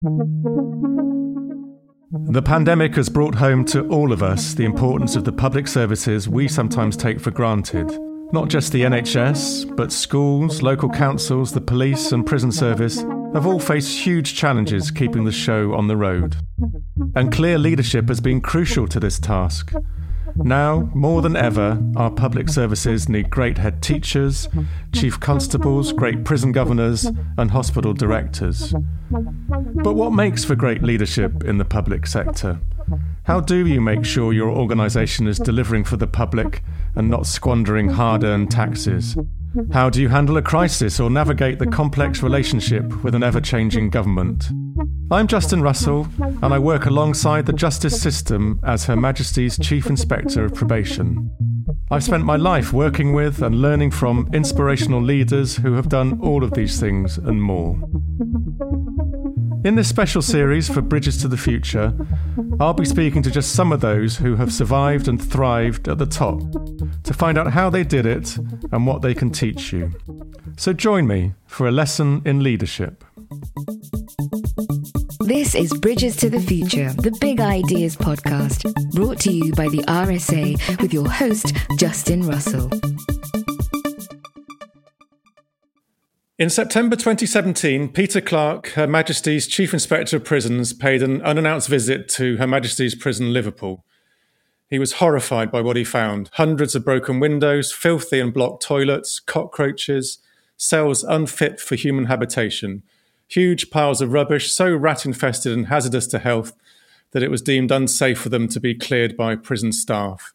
The pandemic has brought home to all of us the importance of the public services we sometimes take for granted. Not just the NHS, but schools, local councils, the police, and prison service have all faced huge challenges keeping the show on the road. And clear leadership has been crucial to this task. Now, more than ever, our public services need great head teachers, chief constables, great prison governors, and hospital directors. But what makes for great leadership in the public sector? How do you make sure your organisation is delivering for the public and not squandering hard earned taxes? How do you handle a crisis or navigate the complex relationship with an ever changing government? I'm Justin Russell, and I work alongside the justice system as Her Majesty's Chief Inspector of Probation. I've spent my life working with and learning from inspirational leaders who have done all of these things and more. In this special series for Bridges to the Future, I'll be speaking to just some of those who have survived and thrived at the top to find out how they did it and what they can teach you. So join me for a lesson in leadership. This is Bridges to the Future, the Big Ideas podcast, brought to you by the RSA with your host, Justin Russell. In September 2017, Peter Clarke, Her Majesty's Chief Inspector of Prisons, paid an unannounced visit to Her Majesty's Prison Liverpool. He was horrified by what he found hundreds of broken windows, filthy and blocked toilets, cockroaches, cells unfit for human habitation, huge piles of rubbish so rat infested and hazardous to health that it was deemed unsafe for them to be cleared by prison staff.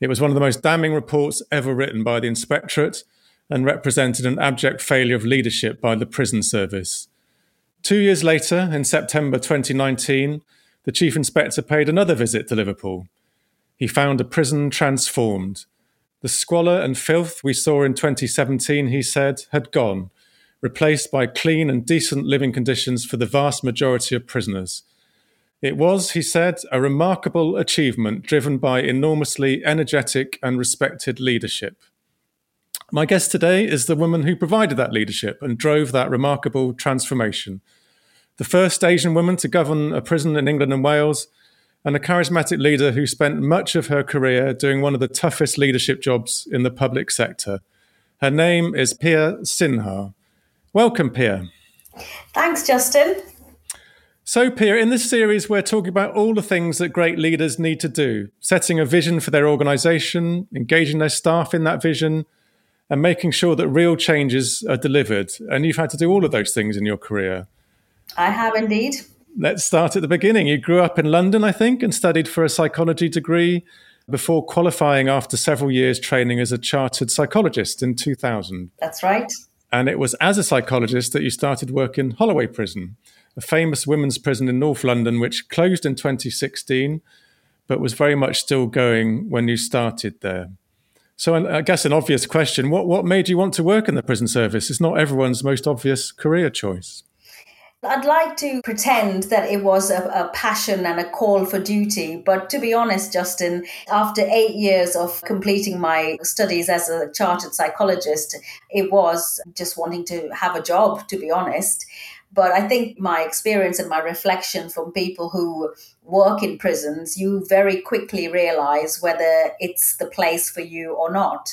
It was one of the most damning reports ever written by the Inspectorate and represented an abject failure of leadership by the prison service. Two years later, in September 2019, the Chief Inspector paid another visit to Liverpool. He found a prison transformed. The squalor and filth we saw in 2017, he said, had gone, replaced by clean and decent living conditions for the vast majority of prisoners. It was, he said, a remarkable achievement driven by enormously energetic and respected leadership. My guest today is the woman who provided that leadership and drove that remarkable transformation. The first Asian woman to govern a prison in England and Wales, and a charismatic leader who spent much of her career doing one of the toughest leadership jobs in the public sector. Her name is Pia Sinha. Welcome, Pia. Thanks, Justin. So, Pia, in this series, we're talking about all the things that great leaders need to do setting a vision for their organization, engaging their staff in that vision, and making sure that real changes are delivered. And you've had to do all of those things in your career. I have indeed. Let's start at the beginning. You grew up in London, I think, and studied for a psychology degree before qualifying after several years training as a chartered psychologist in 2000. That's right. And it was as a psychologist that you started work in Holloway Prison, a famous women's prison in North London, which closed in 2016, but was very much still going when you started there. So, I guess an obvious question: what what made you want to work in the prison service? It's not everyone's most obvious career choice. I'd like to pretend that it was a, a, passion and a call for duty. But to be honest, Justin, after eight years of completing my studies as a chartered psychologist, it was just wanting to have a job, to be honest. But I think my experience and my reflection from people who work in prisons, you very quickly realize whether it's the place for you or not.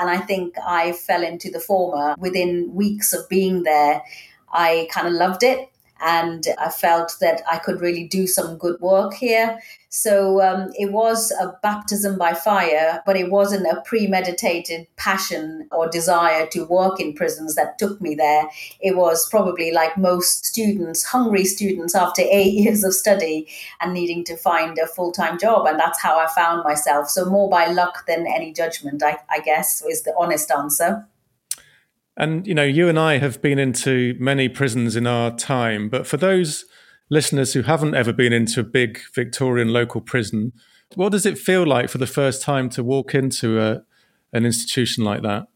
And I think I fell into the former within weeks of being there. I kind of loved it and I felt that I could really do some good work here. So um, it was a baptism by fire, but it wasn't a premeditated passion or desire to work in prisons that took me there. It was probably like most students, hungry students after eight years of study and needing to find a full time job. And that's how I found myself. So more by luck than any judgment, I, I guess, is the honest answer. And, you know, you and I have been into many prisons in our time, but for those listeners who haven't ever been into a big Victorian local prison, what does it feel like for the first time to walk into a, an institution like that?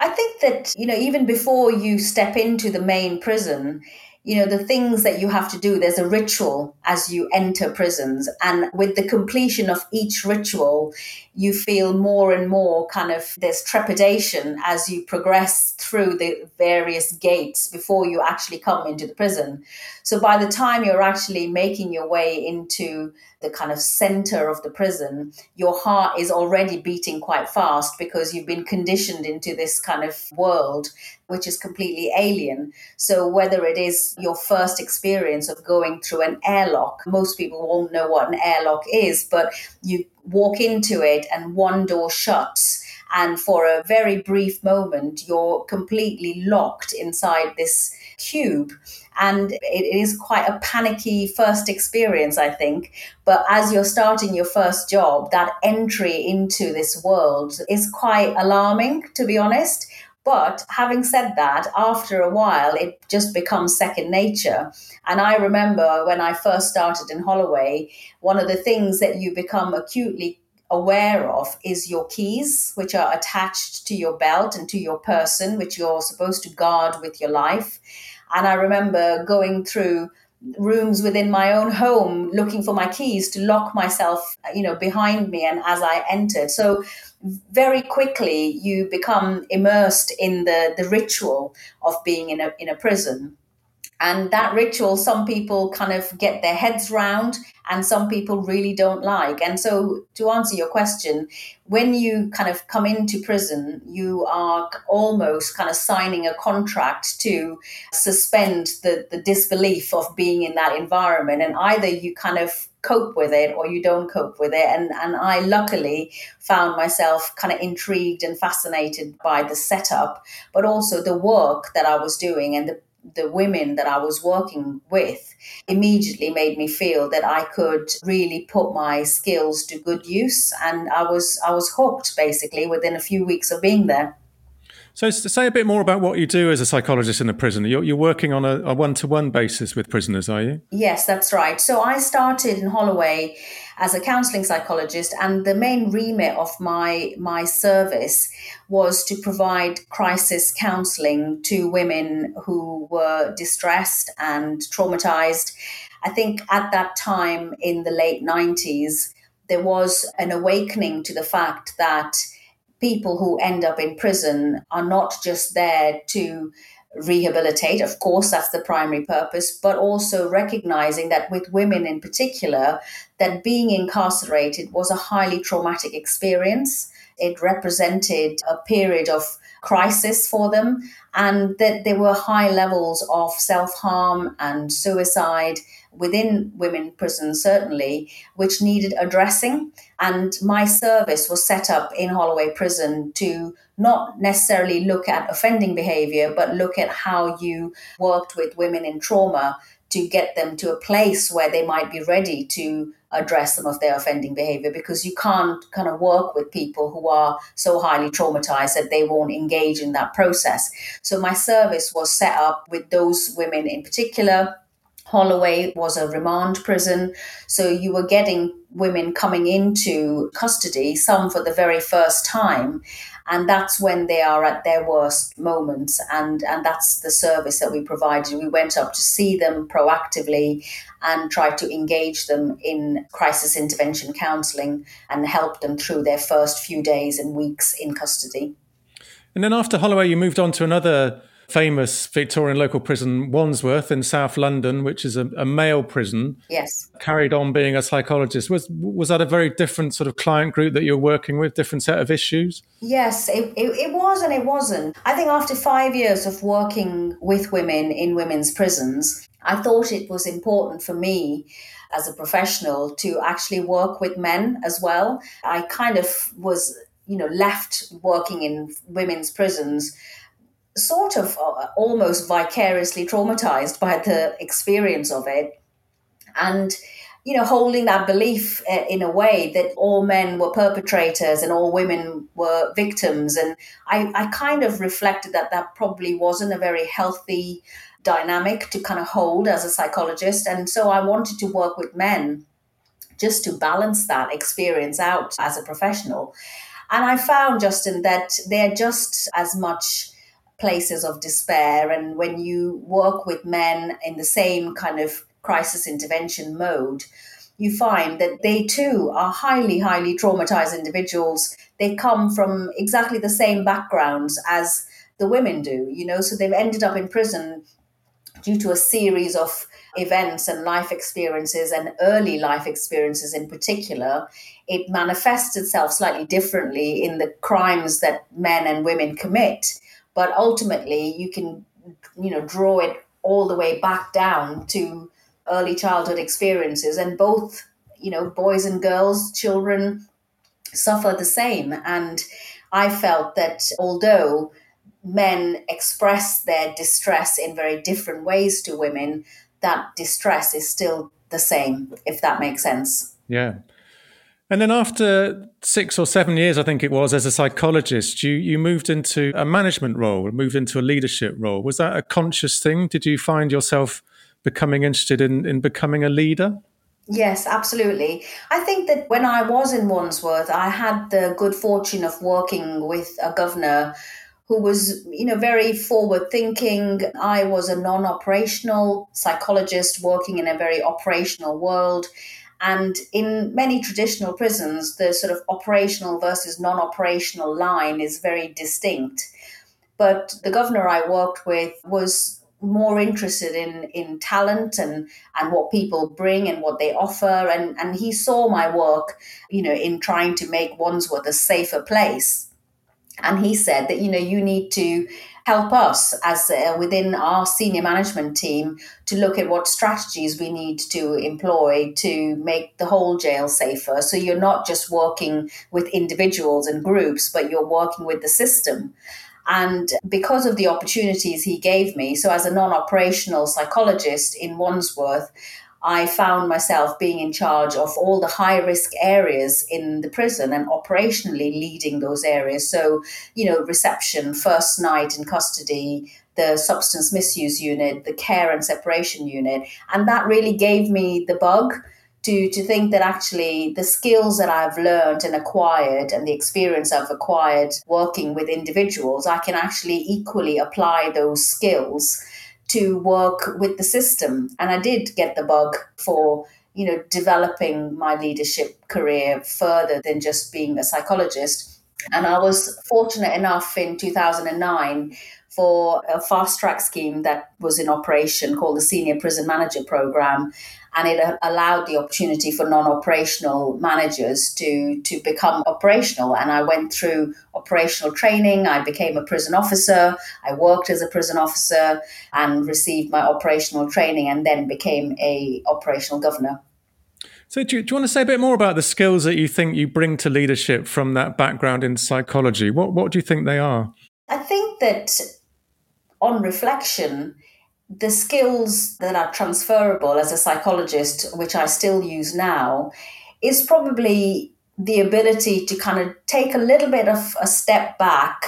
I think that, you know, even before you step into the main prison, you know, the things that you have to do, there's a ritual as you enter prisons. And with the completion of each ritual, you feel more and more kind of there's trepidation as you progress through the various gates before you actually come into the prison. So by the time you're actually making your way into the kind of center of the prison, your heart is already beating quite fast because you've been conditioned into this kind of world which is completely alien. So, whether it is your first experience of going through an airlock, most people won't know what an airlock is, but you walk into it and one door shuts. And for a very brief moment, you're completely locked inside this cube. And it is quite a panicky first experience, I think. But as you're starting your first job, that entry into this world is quite alarming, to be honest. But having said that, after a while, it just becomes second nature. And I remember when I first started in Holloway, one of the things that you become acutely aware of is your keys, which are attached to your belt and to your person, which you're supposed to guard with your life. And I remember going through rooms within my own home looking for my keys to lock myself you know behind me and as i entered. So very quickly you become immersed in the the ritual of being in a in a prison and that ritual, some people kind of get their heads round and some people really don't like. And so, to answer your question, when you kind of come into prison, you are almost kind of signing a contract to suspend the, the disbelief of being in that environment. And either you kind of cope with it or you don't cope with it. And, and I luckily found myself kind of intrigued and fascinated by the setup, but also the work that I was doing and the the women that I was working with immediately made me feel that I could really put my skills to good use and I was I was hooked basically within a few weeks of being there. So, say a bit more about what you do as a psychologist in a prison. You're, you're working on a one to one basis with prisoners, are you? Yes, that's right. So, I started in Holloway as a counselling psychologist, and the main remit of my my service was to provide crisis counselling to women who were distressed and traumatized. I think at that time in the late nineties, there was an awakening to the fact that people who end up in prison are not just there to rehabilitate. Of course, that's the primary purpose, but also recognizing that with women in particular, that being incarcerated was a highly traumatic experience. It represented a period of crisis for them, and that there were high levels of self harm and suicide within women prisons, certainly, which needed addressing. And my service was set up in Holloway Prison to not necessarily look at offending behavior, but look at how you worked with women in trauma to get them to a place where they might be ready to address some of their offending behavior because you can't kind of work with people who are so highly traumatized that they won't engage in that process. So my service was set up with those women in particular Holloway was a remand prison. So you were getting women coming into custody, some for the very first time. And that's when they are at their worst moments. And, and that's the service that we provided. We went up to see them proactively and tried to engage them in crisis intervention counselling and help them through their first few days and weeks in custody. And then after Holloway, you moved on to another famous Victorian local prison, Wandsworth in South London, which is a, a, male prison. Yes. Carried on being a psychologist. Was was that a very different sort of client group that you're working with, different set of issues? Yes, it, it, it was and it wasn't. I think after five years of working with women in women's prisons, I thought it was important for me as a professional to actually work with men as well. I kind of was, you know, left working in women's prisons sort of uh, almost vicariously traumatized by the experience of it. And, you know, holding that belief uh, in a way that all men were perpetrators and all women were victims. And I, I kind of reflected that that probably wasn't a very healthy dynamic to kind of hold as a psychologist. And so I wanted to work with men just to balance that experience out as a professional. And I found, Justin, that they're just as much places of despair. And when you work with men in the same kind of crisis intervention mode, you find that they too are highly, highly traumatized individuals. They come from exactly the same backgrounds as the women do, you know, so they've ended up in prison due to a series of events and life experiences and early life experiences in particular, it manifests itself slightly differently in the crimes that men and women commit. But ultimately, you can, you know, draw it all the way back down to early childhood experiences, and both, you know, boys and girls, children suffer the same. And I felt that although men express their distress in very different ways to women, that distress is still the same, if that makes sense. Yeah. And then after six or seven years, I think it was, as a psychologist, you, you moved into a management role, moved into a leadership role. Was that a conscious thing? Did you find yourself becoming interested in, in becoming a leader? Yes, absolutely. I think that when I was in Wandsworth, I had the good fortune of working with a governor who was, you know, very forward thinking. I was a non operational psychologist working in a very operational world. And in many traditional prisons, the sort of operational versus non operational line is very distinct. But the governor I worked with was more interested in in talent and and what people bring and what they offer and and he saw my work you know in trying to make Wandsworth a safer place and he said that you know you need to help us as uh, within our senior management team to look at what strategies we need to employ to make the whole jail safer. So you're not just working with individuals and groups but you're working with the system. And because of the opportunities he gave me so as a non-operational psychologist in wandsworth I found myself being in charge of all the high risk areas in the prison and operationally leading those areas. So, you know, reception, first night in custody, the substance misuse unit, the care and separation unit. And that really gave me the bug to, to think that actually the skills that I've learned and acquired and the experience I've acquired working with individuals, I can actually equally apply those skills to work with the system. And I did get the bug for, you know, developing my leadership career further than just being a psychologist. And I was fortunate enough in 2009 for a fast track scheme that was in operation called the Senior Prison Manager Program. And it uh, allowed the opportunity for non-operational managers to to become operational. And i went through operational training. I became a prison officer. I worked as a prison officer and received my operational training and then became a operational governor. So do you, do you want to say a bit more about the skills that you think you bring to leadership from that background in psychology? What what do you think they are? I think that on reflection the skills that are transferable as a psychologist, which I still use now, is probably the ability to kind of take a little bit of a step back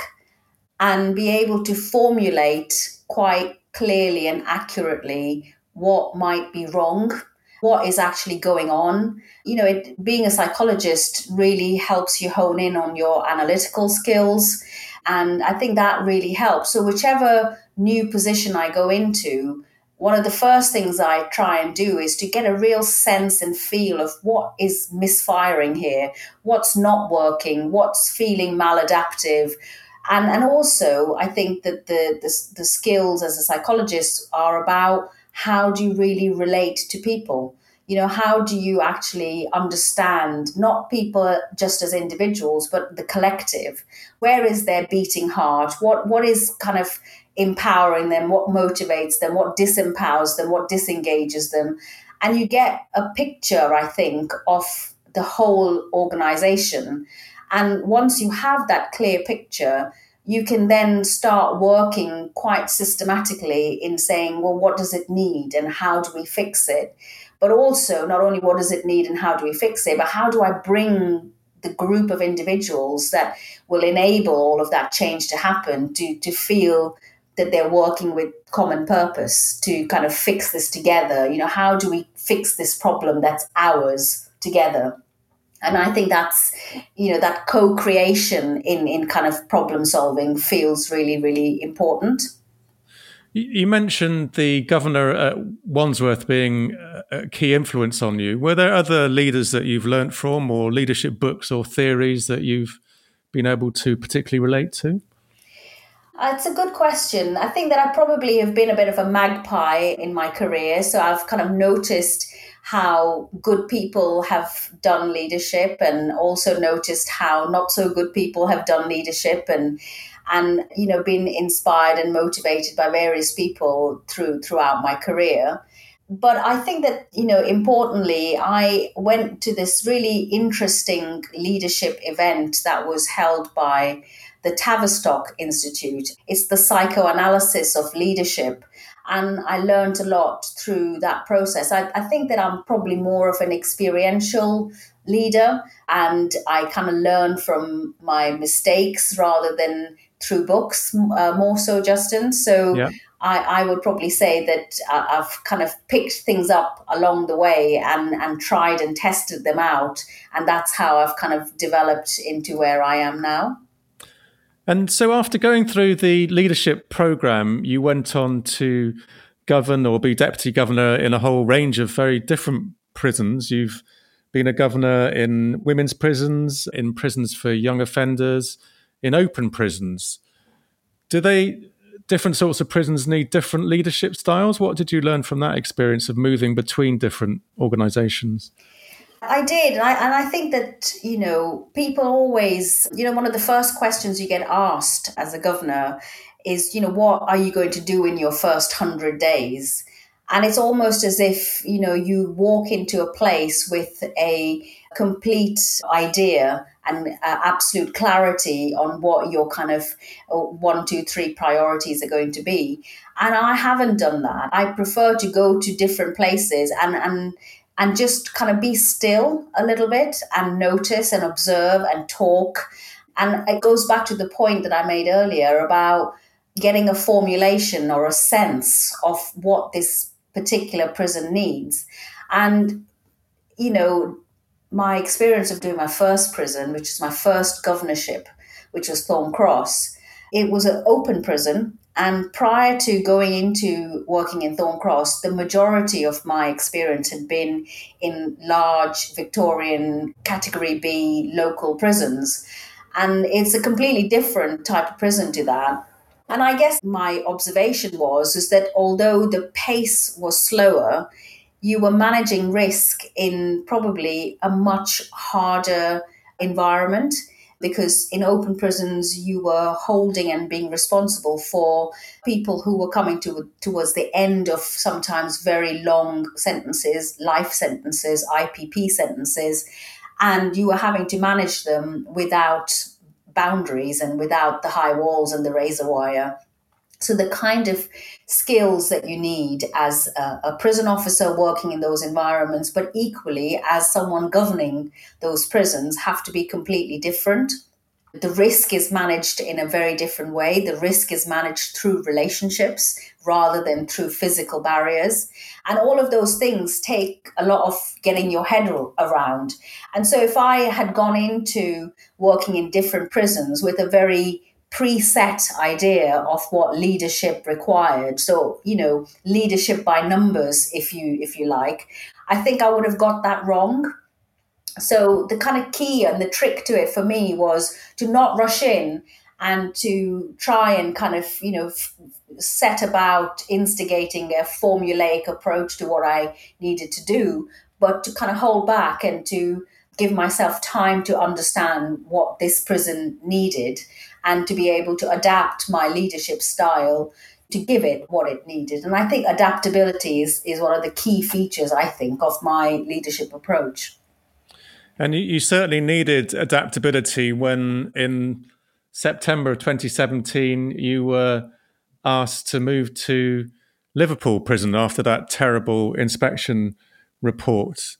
and be able to formulate quite clearly and accurately what might be wrong what is actually going on. You know it, being a psychologist really helps you hone in on your analytical skills and i think that really helps so whichever new position I go into, one of the first things I try and do is to get a real sense and feel of what is misfiring here, what's not working, what's feeling maladaptive. And, and also, I think that the, the, the skills as a psychologist are about how do you really relate to people? You know how do you actually understand not people just as individuals but the collective where is their beating heart what what is kind of empowering them, what motivates them, what disempowers them, what disengages them. And you get a picture, I think, of the whole organization. And once you have that clear picture, you can then start working quite systematically in saying, well, what does it need and how do we fix it? But also, not only what does it need and how do we fix it, but how do I bring the group of individuals that will enable all of that change to happen to, to feel that they're working with common purpose to kind of fix this together. You know, how do we fix this problem that's ours together? and I think that's you know that co-creation in in kind of problem solving feels really really important. You mentioned the governor at Wandsworth being a key influence on you. Were there other leaders that you've learnt from, or leadership books or theories that you've been able to particularly relate to? Uh, it's a good question. I think that I probably have been a bit of a magpie in my career. So I've kind of noticed how good people have done leadership and also noticed how not so good people have done leadership and and you know been inspired and motivated by various people through throughout my career but i think that you know importantly i went to this really interesting leadership event that was held by the tavistock institute it's the psychoanalysis of leadership and I learned a lot through that process. I, I, think that I'm probably more of an experiential leader, and I kind of learn from my mistakes rather than through books uh, more so, Justin. So yeah. I, I, would probably say that I've kind of picked things up along the way and, and tried and tested them out. And that's how I've kind of developed into where I am now. And so after going through the leadership program, you went on to govern or be deputy governor in a whole range of very different prisons. You've been a governor in women's prisons, in prisons for young offenders, in open prisons. Do they different sorts of prisons need different leadership styles? What did you learn from that experience of moving between different organizations? I did, and I, and I think that you know people always, you know, one of the first questions you get asked as a governor is, you know, what are you going to do in your first hundred days? And it's almost as if you know you walk into a place with a complete idea and uh, absolute clarity on what your kind of uh, one, two, three priorities are going to be. And I haven't done that. I prefer to go to different places and and and just kind of be still a little bit and notice and observe and talk. And it goes back to the point that I made earlier about getting a formulation or a sense of what this particular prison needs. And, you know, my experience of doing my first prison, which is my first governorship, which was Thorn Cross, it was an open prison. And prior to going into working in Thorn Cross, the majority of my experience had been in large Victorian category B local prisons. And it's a completely different type of prison to that. And I guess my observation was is that although the pace was slower, you were managing risk in probably a much harder environment because in open prisons you were holding and being responsible for people who were coming to, towards the end of sometimes very long sentences, life sentences, IPP sentences, and you were having to manage them without boundaries and without the high walls and the razor wire. So, the kind of skills that you need as a, a, prison officer working in those environments, but equally as someone governing those prisons, have to be completely different. The risk is managed in a very different way. The risk is managed through relationships rather than through physical barriers. And all of those things take a lot of getting your head around. And so, if I had gone into working in different prisons with a very preset idea of what leadership required so you know leadership by numbers if you if you like i think i would have got that wrong so the kind of key and the trick to it for me was to not rush in and to try and kind of you know f- set about instigating a formulaic approach to what i needed to do but to kind of hold back and to give myself time to understand what this prison needed and to be able to adapt my leadership style to give it what it needed. And I think adaptability is, is one of the key features, I think, of my leadership approach. And you certainly needed adaptability when in September of 2017 you were asked to move to Liverpool prison after that terrible inspection report.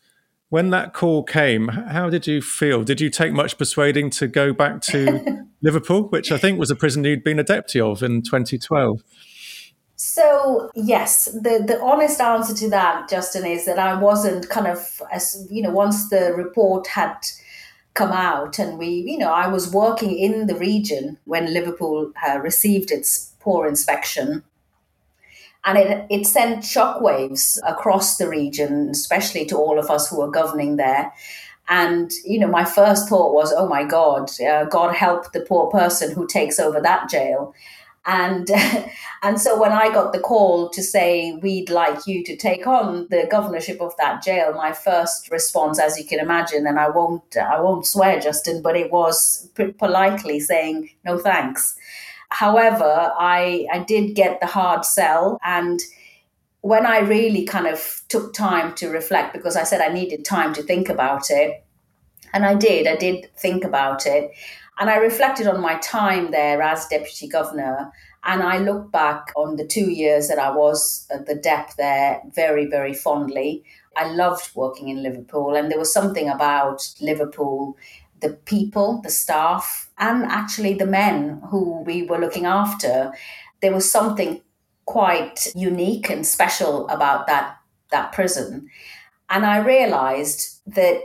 When that call came, how did you feel? Did you take much persuading to go back to Liverpool, which I think was a prison you'd been a deputy of in 2012? So yes, the the honest answer to that, Justin, is that I wasn't kind of as you know once the report had come out and we you know i was working in the region when liverpool uh, received its poor inspection. And it, it sent shockwaves across the region especially to all of us who were governing there. And you know my first thought was oh my god uh, god help the poor person who takes over that jail and and so when I got the call to say we'd like you to take on the governorship of that jail, my first response, as you can imagine, and I won't I won't swear, Justin, but it was politely saying no thanks. However, I I did get the hard sell and when I really kind of took time to reflect, because I said I needed time to think about it, and I did, I did think about it. And I reflected on my time there as deputy governor. And I look back on the two years that I was at the DEP there very, very fondly. I loved working in Liverpool, and there was something about Liverpool, the people, the staff, and actually the men who we were looking after. There was something quite unique and special about that, that prison. And I realized that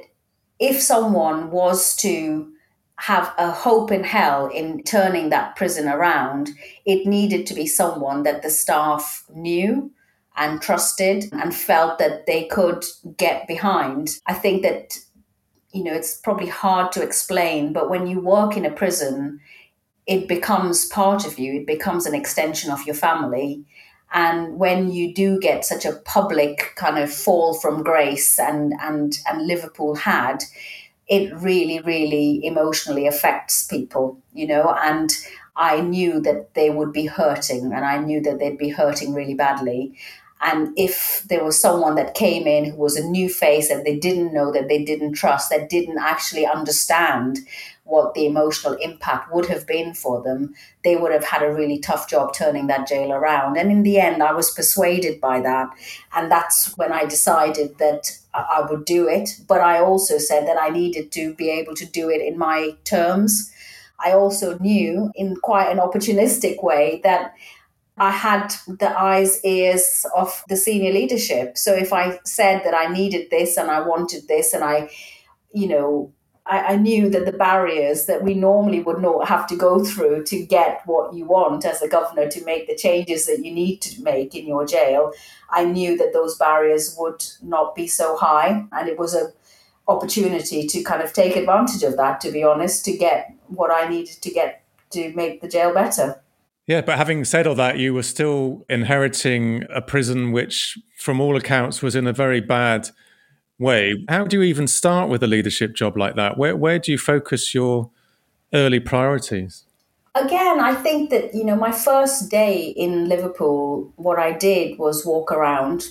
if someone was to have a hope in hell in turning that prison around, it needed to be someone that the staff knew and trusted and felt that they could get behind. I think that, you know, it's probably hard to explain, but when you work in a prison, it becomes part of you, it becomes an extension of your family. And when you do get such a public kind of fall from grace, and, and, and Liverpool had, it really, really emotionally affects people, you know, and I knew that they would be hurting and I knew that they'd be hurting really badly. And if there was someone that came in who was a new face that they didn't know, that they didn't trust, that didn't actually understand what the emotional impact would have been for them, they would have had a really tough job turning that jail around. And in the end, I was persuaded by that. And that's when I decided that I would do it. But I also said that I needed to be able to do it in my terms. I also knew in quite an opportunistic way that I had the eyes, ears of the senior leadership. So if I said that I needed this and I wanted this and I, you know, I, I, knew that the barriers that we normally would not have to go through to get what you want as a governor to make the changes that you need to make in your jail, I knew that those barriers would not be so high, and it was a opportunity to kind of take advantage of that. To be honest, to get what I needed to get to make the jail better. Yeah, but having said all that, you were still inheriting a prison which, from all accounts, was in a very bad way. How do you even start with a leadership job like that? Where where do you focus your early priorities? Again, I think that you know my first day in Liverpool, what I did was walk around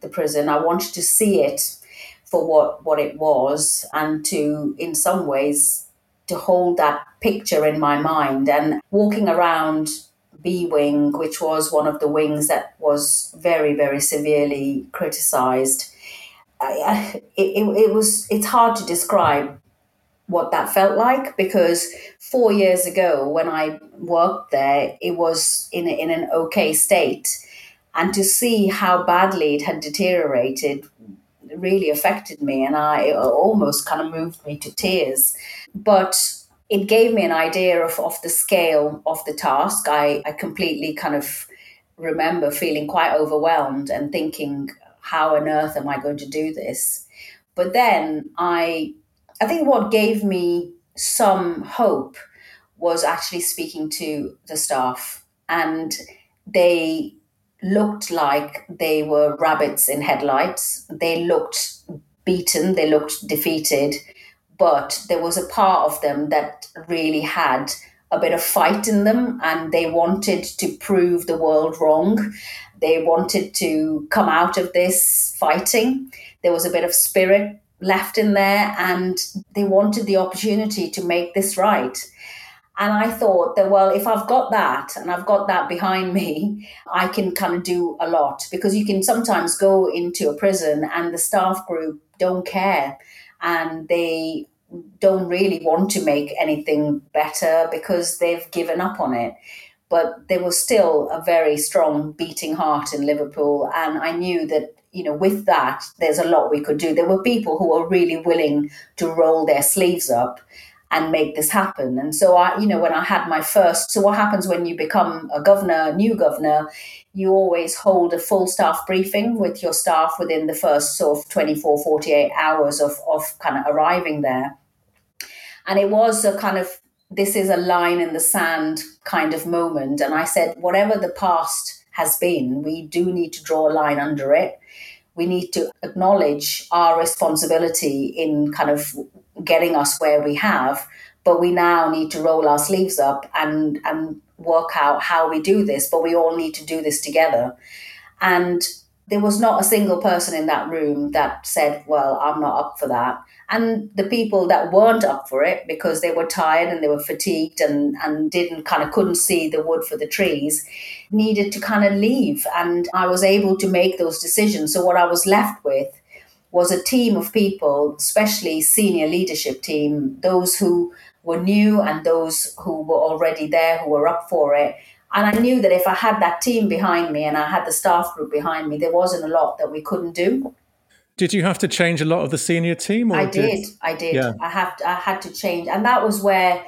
the prison. I wanted to see it for what what it was, and to in some ways to hold that picture in my mind. And walking around B wing, which was one of the wings that was very very severely criticised I, it, it was it's hard to describe what that felt like because four years ago when I worked there, it was in, in an okay state. And to see how badly it had deteriorated really affected me. And I almost kind of moved me to tears. But it gave me an idea of, of the scale of the task. I, I completely kind of remember feeling quite overwhelmed and thinking, how on earth am I going to do this? But then I, I think what gave me some hope was actually speaking to the staff, and they looked like they were rabbits in headlights. They looked beaten, they looked defeated, but there was a part of them that really had a bit of fight in them and they wanted to prove the world wrong. They wanted to come out of this fighting. There was a bit of spirit left in there, and they wanted the opportunity to make this right. And I thought that, well, if I've got that and I've got that behind me, I can kind of do a lot because you can sometimes go into a prison and the staff group don't care and they don't really want to make anything better because they've given up on it but there was still a very strong beating heart in Liverpool. And I knew that you know, with that, there's a lot we could do. There were people who were really willing to roll their sleeves up and make this happen. And so I, you know, when I had my first, so what happens when you become a governor, new governor, you always hold a full staff briefing with your staff within the first sort of 24, 48 hours of, of kind of arriving there. And it was a kind of, this is a line in the sand kind of moment. And I said, whatever the past has been, we do need to draw a line under it. We need to acknowledge our responsibility in kind of getting us where we have, but we now need to roll our sleeves up and and work out how we do this. But we all need to do this together. And there was not a single person in that room that said, Well, I'm not up for that. And the people that weren't up for it because they were tired and they were fatigued and, and didn't kind of couldn't see the wood for the trees needed to kind of leave. And I was able to make those decisions. So what I was left with was a team of people, especially senior leadership team, those who were new and those who were already there, who were up for it. And I knew that if I had that team behind me and I had the staff group behind me, there wasn't a lot that we couldn't do. Did you have to change a lot of the senior team? I did. did. I did. Yeah. I have. To, I had to change, and that was where,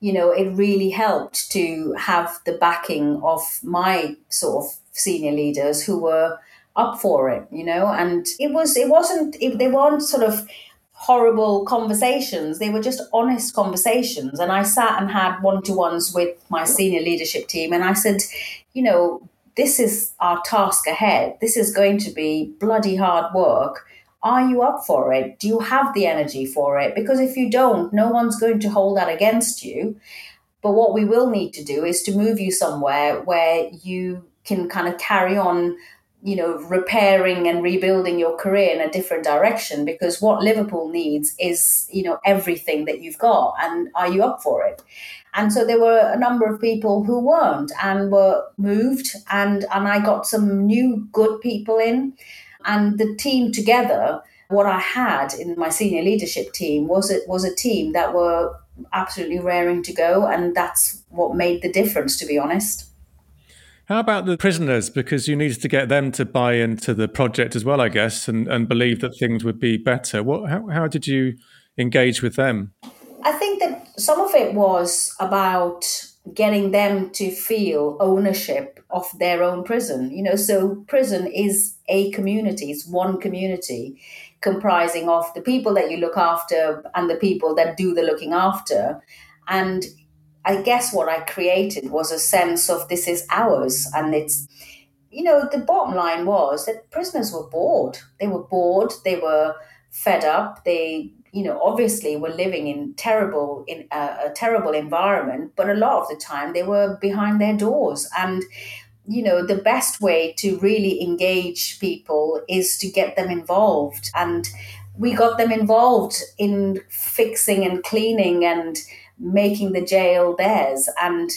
you know, it really helped to have the backing of my sort of senior leaders who were up for it, you know. And it was it wasn't it, they weren't sort of horrible conversations. They were just honest conversations. And I sat and had one to ones with my senior leadership team, and I said, you know, this is our task ahead. This is going to be bloody hard work. Are you up for it? Do you have the energy for it? Because if you don't, no one's going to hold that against you. But what we will need to do is to move you somewhere where you can kind of carry on you know, repairing and rebuilding your career in a different direction because what Liverpool needs is, you know, everything that you've got. And are you up for it? And so there were a number of people who weren't and were moved and and I got some new good people in and the team together what I had in my senior leadership team was it was a team that were absolutely raring to go and that's what made the difference to be honest. How about the prisoners? Because you needed to get them to buy into the project as well, I guess, and, and believe that things would be better. What, how, how did you engage with them? I think that some of it was about getting them to feel ownership of their own prison. You know, so prison is a community, it's one community comprising of the people that you look after and the people that do the looking after. And I guess what I created was a sense of this is ours. And it's, you know, the bottom line was that prisoners were bored. They were bored. They were fed up. They, you know, obviously were living in terrible, in uh, a terrible environment. But a lot of the time they were behind their doors. And, you know, the best way to really engage people is to get them involved. And we got them involved in fixing and cleaning and making the jail theirs. And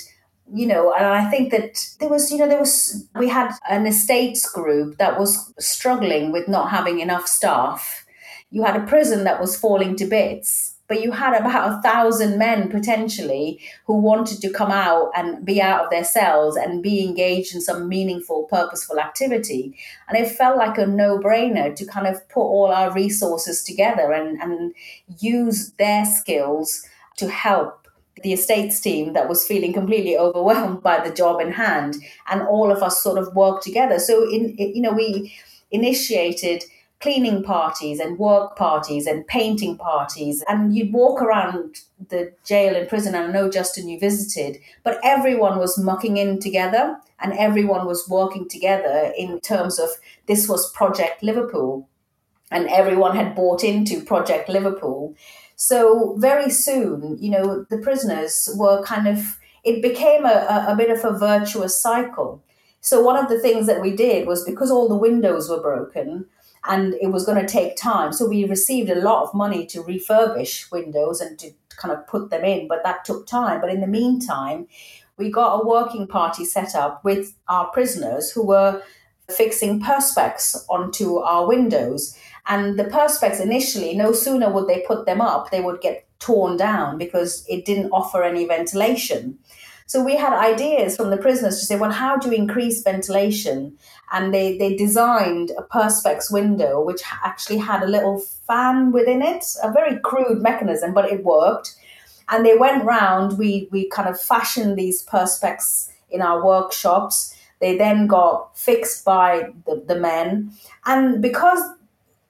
you know and i think that there was you know there was we had an estates group that was struggling with not having enough staff. You had a prison that was falling to bits but you had about a thousand men potentially who wanted to come out and be out of their cells and be engaged in some meaningful purposeful activity. And it felt like a no-brainer to kind of put all our resources together and, and use their skills to help the estates team that was feeling completely overwhelmed by the job in hand. And all of us sort of worked together. So in you know we initiated cleaning parties and work parties and painting parties. And you'd walk around the jail and prison and i know justin you visited but everyone was mucking in together and everyone was working together in terms of this was project liverpool. And everyone had bought into project liverpool so very soon, you know, the prisoners were kind of, it became a, a, bit of a virtuous cycle. So one of the things that we did was because all the windows were broken and it was going to take time. So we received a lot of money to refurbish windows and to kind of put them in, but that took time. But in the meantime, we got a working party set up with our prisoners who were fixing perspex onto our windows. And the perspex initially, no sooner would they put them up, they would get torn down because it didn't offer any ventilation. So we had ideas from the prisoners to say, well, how do you increase ventilation? And they, they designed a perspex window, which actually had a little fan within it, a very crude mechanism, but it worked. And they went round, we, we kind of fashioned these perspex in our workshops. They then got fixed by the, the men. And because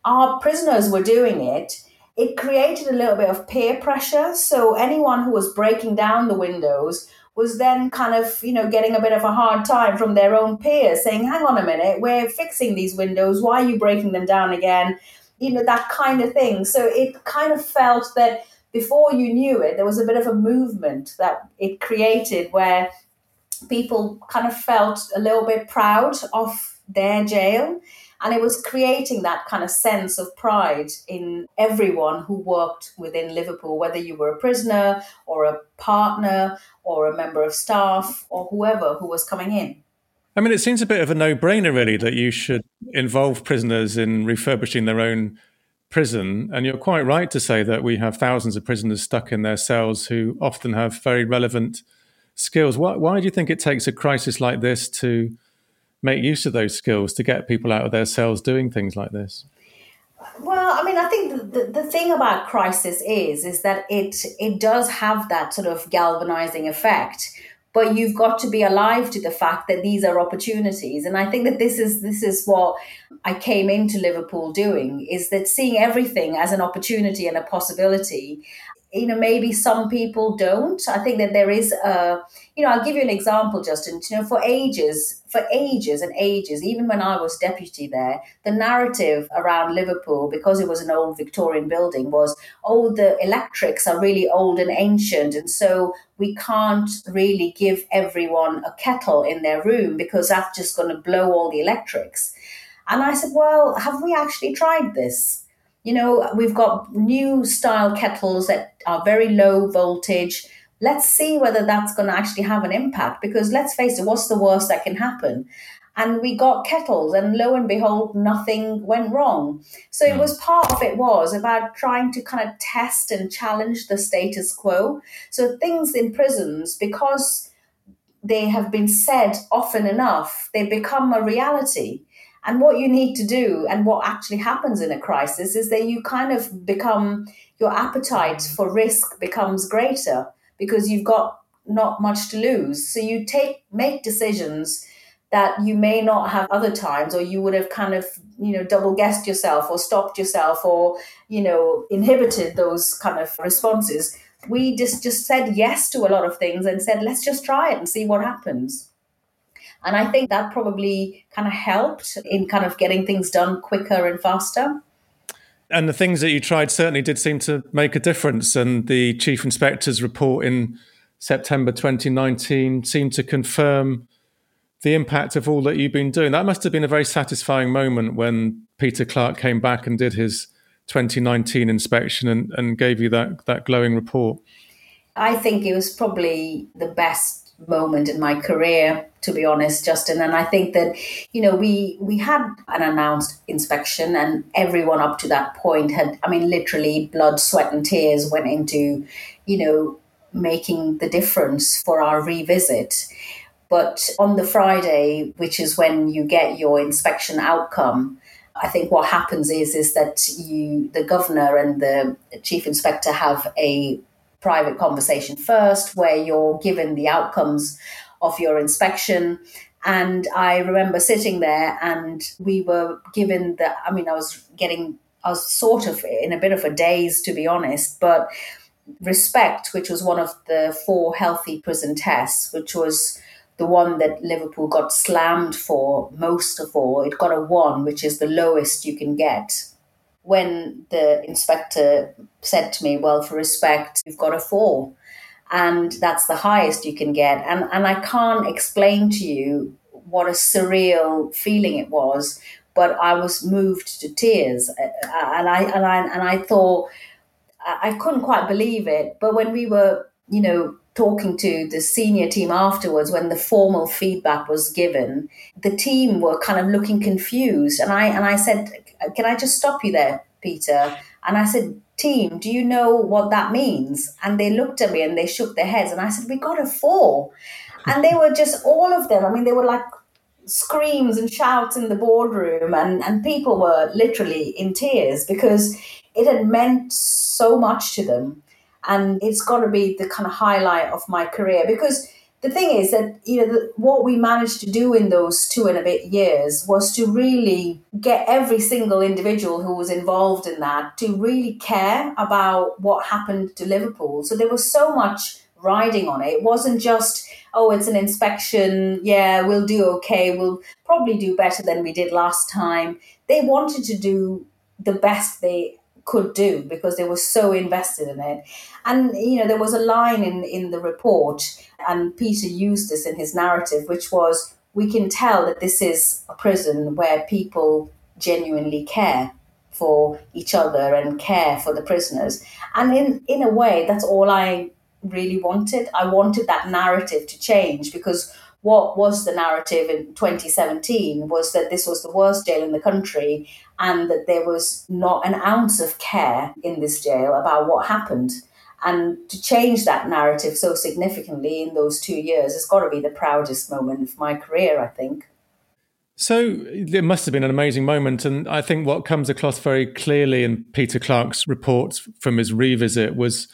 our prisoners were doing it, it created a little bit of peer pressure. So anyone who was breaking down the windows was then kind of, you know, getting a bit of a hard time from their own peers saying, hang on a minute, we're fixing these windows. Why are you breaking them down again? You know, that kind of thing. So it kind of felt that before you knew it, there was a bit of a movement that it created where people kind of felt a little bit proud of their jail and it was creating that kind of sense of pride in everyone who worked within Liverpool, whether you were a prisoner or a partner or a member of staff or whoever who was coming in. I mean, it seems a bit of a no brainer, really, that you should involve prisoners in refurbishing their own prison. And you're quite right to say that we have thousands of prisoners stuck in their cells who often have very relevant skills. Why, why do you think it takes a crisis like this to make use of those skills to get people out of their cells doing things like this? Well, I mean, I think the, the thing about crisis is is that it it does have that sort of galvanizing effect, but you've got to be alive to the fact that these are opportunities, and I think that this is this is what I came into Liverpool doing is that seeing everything as an opportunity and a possibility, you know maybe some people don't. I think that there is a you know i'll give you an example justin. You know for ages for ages and ages even when i was deputy there the narrative around liverpool because it was an old victorian building was oh the electrics are really old and ancient and so we can't really give everyone a kettle in their room because that's just going to blow all the electrics. And i said well have we actually tried this you know, we've got new style kettles that are very low voltage. Let's see whether that's going to actually have an impact because let's face it, what's the worst that can happen? And we got kettles, and lo and behold, nothing went wrong. So it hmm. was part of it was about trying to kind of test and challenge the status quo. So things in prisons, because they have been said often enough, they become a reality. And what you need to do, and what actually happens in a crisis, is that you kind of become your appetite for risk becomes greater because you've got not much to lose. So you take make decisions that you may not have other times, or you would have kind of you know double guessed yourself, or stopped yourself, or you know inhibited those kind of responses. We just just said yes to a lot of things and said let's just try it and see what happens. And I think that probably kind of helped in kind of getting things done quicker and faster. And the things that you tried certainly did seem to make a difference. And the chief inspector's report in September 2019 seemed to confirm the impact of all that you've been doing. That must have been a very satisfying moment when Peter Clarke came back and did his 2019 inspection and, and gave you that, that glowing report. I think it was probably the best moment in my career to be honest justin. And i think that you know we we had an announced inspection and everyone up to that point had i mean literally blood sweat and tears went into you know making the difference for our revisit. But on the friday which is when you get your inspection outcome I think what happens is is that you, the governor and the chief inspector, have a private conversation first, where you're given the outcomes of your inspection. And I remember sitting there and we were given the, I mean, I was getting, I was sort of in a bit of a daze, to be honest, but respect, which was one of the four healthy prison tests, which was the one that Liverpool got slammed for most of all. It got a one, which is the lowest you can get when the inspector said to me, Well, for respect, you've got a four. And that's the highest you can get. And, and I can't explain to you what a surreal feeling it was, but I was moved to tears. Uh, and I, and I, and I thought, I couldn't quite believe it. But when we were, you know, talking to the senior team afterwards when the formal feedback was given the team were kind of looking confused. And i and i said can i just stop you there peter? And i said team do you know what that means? And they looked at me and they shook their heads. And i said we got a four. And they were just all of them i mean they were like screams and shouts in the boardroom. And, and people were literally in tears because it had meant so much to them and it's got to be the kind of highlight of my career because the thing is that you know the, what we managed to do in those two and a bit years was to really get every single individual who was involved in that to really care about what happened to Liverpool. So there was so much riding on it. It wasn't just oh, it's an inspection. Yeah, we'll do okay. We'll probably do better than we did last time. They wanted to do the best they could do because they were so invested in it. And you know, there was a line in in the report, and Peter used this in his narrative, which was, "We can tell that this is a prison where people genuinely care." for each other and care for the prisoners and in in a way that's all i really wanted i wanted that narrative to change because what was the narrative in 2017 was that this was the worst jail in the country and that there was not an ounce of care in this jail about what happened. And to change that narrative so significantly in those two years has got to be the proudest moment of my career, I think. So it must have been an amazing moment. And I think what comes across very clearly in Peter Clarke's report from his revisit was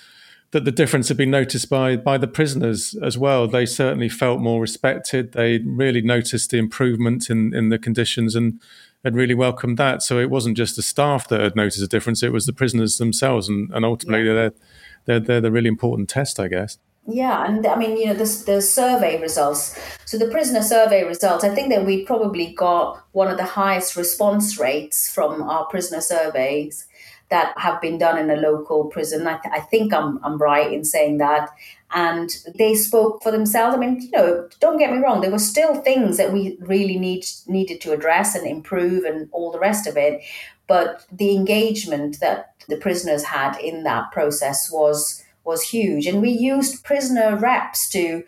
that the difference had been noticed by by the prisoners as well. They certainly felt more respected. They really noticed the improvement in in the conditions and had really welcomed that. So it wasn't just the staff that had noticed a difference; it was the prisoners themselves, and, and ultimately yeah. they're, they're they're the really important test, I guess. Yeah, and I mean, you know, the, the survey results. So the prisoner survey results, I think that we probably got one of the highest response rates from our prisoner surveys that have been done in a local prison. I, th- I think I'm, I'm right in saying that. And they spoke for themselves. I mean, you know, don't get me wrong, there were still things that we really need needed to address and improve and all the rest of it. But the engagement that the prisoners had in that process was was huge. And we used prisoner reps to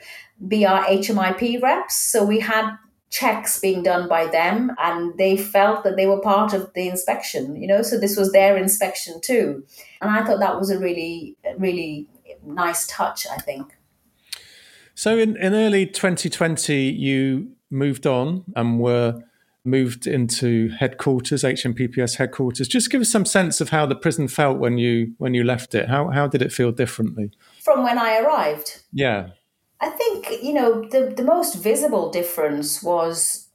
be our HMIP reps. So we had checks being done by them and they felt that they were part of the inspection you know? So this was their inspection too. And i thought that was a really really nice touch i think. So in, in early 2020 you moved on and were moved into headquarters hmpps headquarters. Just give us some sense of how the prison felt when you when you left it. How, how did it feel differently? From when i arrived? Yeah I think, you know, the, the most visible difference was,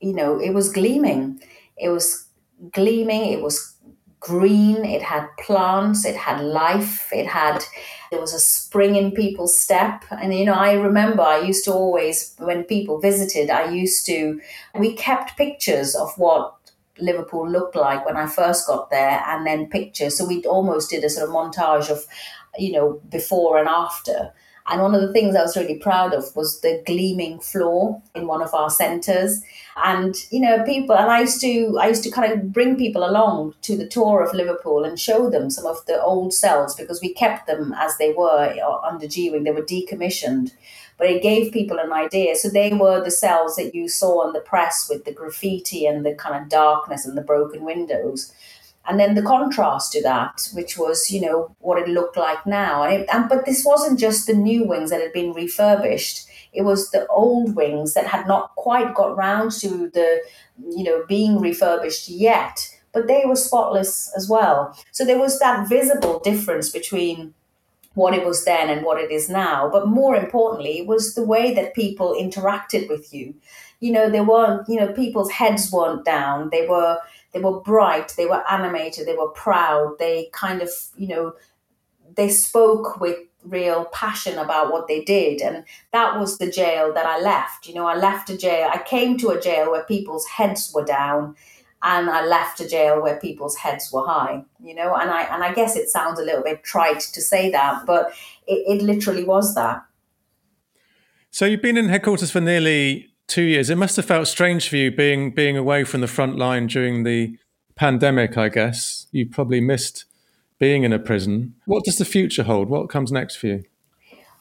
you know, it was gleaming. It was gleaming, it was green, it had plants, it had life, it had, there was a spring in people's step. And, you know, I remember I used to always, when people visited, I used to, we kept pictures of what Liverpool looked like when I first got there and then pictures. So we almost did a sort of montage of, you know, before and after. And one of the things I was really proud of was the gleaming floor in one of our centres. And, you know, people, and I used to, I used to kind of bring people along to the tour of Liverpool and show them some of the old cells because we kept them as they were under G-Wing. They were decommissioned but it gave people an idea. So they were the cells that you saw on the press with the graffiti and the kind of darkness and the broken windows and then the contrast to that, which was, you know, what it looked like now. And, it, and, but this wasn't just the new wings that had been refurbished; it was the old wings that had not quite got round to the, you know, being refurbished yet. But they were spotless as well. So there was that visible difference between what it was then and what it is now. But more importantly, was the way that people interacted with you. You know, there weren't, you know, people's heads weren't down. They were they were bright, they were animated, they were proud, they kind of, you know, they spoke with real passion about what they did. And that was the jail that I left. You know, I left a jail, I came to a jail where people's heads were down and I left a jail where people's heads were high, you know, and I and I guess it sounds a little bit trite to say that, but it, it literally was that. So you've been in headquarters for nearly two years. It must have felt strange for you being being away from the front line during the pandemic. I guess you probably missed being in a prison. What does the future hold? What comes next for you?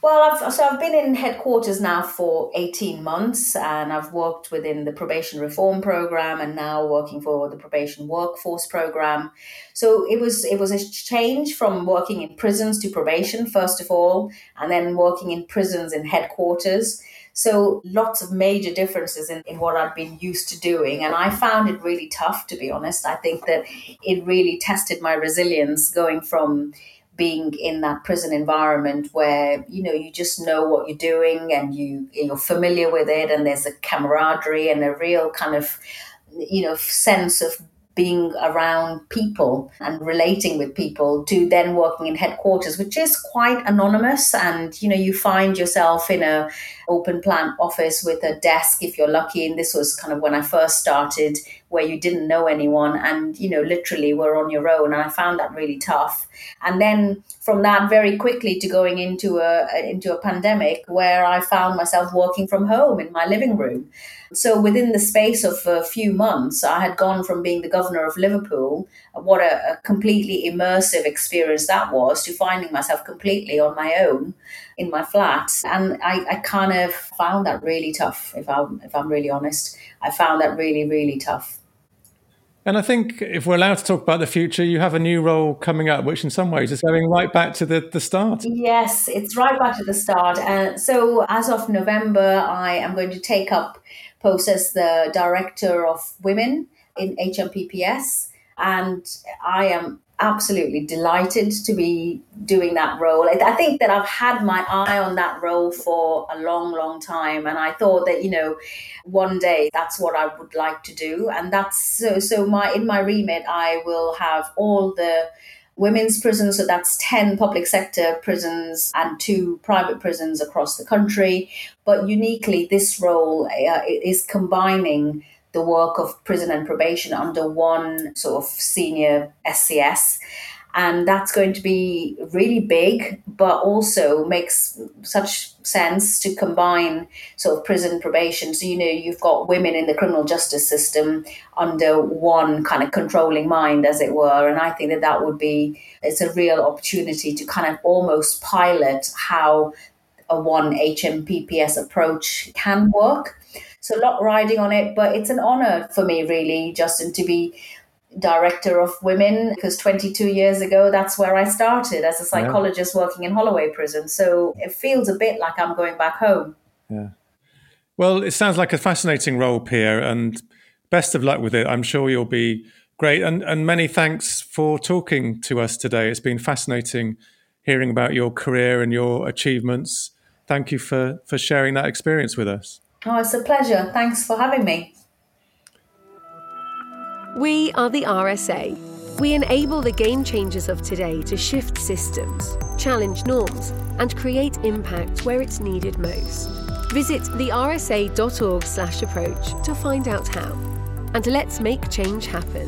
Well, I've, so I've been in headquarters now for 18 months and I've worked within the probation reform program and now working for the probation workforce program. So it was it was a change from working in prisons to probation first of all and then working in prisons in headquarters. So lots of major differences in, in what I'd been used to doing. And I found it really tough, to be honest. I think that it really tested my resilience going from being in that prison environment where you know you just know what you're doing and you you're familiar with it and there's a camaraderie and a real kind of you know sense of being around people and relating with people to then working in headquarters which is quite anonymous. And you know you find yourself in a open plan office with a desk if you're lucky. And this was kind of when i first started where you didn't know anyone and you know literally were on your own. And i found that really tough. And then from that very quickly to going into a into a pandemic where i found myself working from home in my living room. So within the space of a few months, I had gone from being the governor of Liverpool, what a, a, completely immersive experience that was, to finding myself completely on my own in my flat. And I, I kind of found that really tough, if I'm, if I'm really honest. I found that really, really tough. And I think if we're allowed to talk about the future, you have a new role coming up, which in some ways is going right back to the, the start. Yes, it's right back to the start. And so as of November, I am going to take up post as the director of women in HMPPS. And I am absolutely delighted to be doing that role. I think that I've had my eye on that role for a long, long time. And I thought that, you know, one day that's what I would like to do. And that's so, so my, in my remit, I will have all the women's prisons, so that's 10 public sector prisons and two private prisons across the country. But uniquely, this role uh, is combining the work of prison and probation under one sort of senior SCS and that's going to be really big but also makes such sense to combine sort of prison probation. So you know you've got women in the criminal justice system under one kind of controlling mind as it were. And i think that that would be it's a real opportunity to kind of almost pilot how a one hmpps approach can work so a lot riding on it but it's an honor for me really justin to be director of women because 22 years ago that's where I started as a psychologist yeah. working in Holloway prison. So it feels a bit like I'm going back home. Yeah. Well it sounds like a fascinating role Pia and best of luck with it. I'm sure you'll be great. And and many thanks for talking to us today. It's been fascinating hearing about your career and your achievements. Thank you for for sharing that experience with us oh it's a pleasure thanks for having me we are the RSA. We enable the game changers of today to shift systems, challenge norms, and create impact where it's needed most. Visit thersa.org/approach to find out how. And let's make change happen.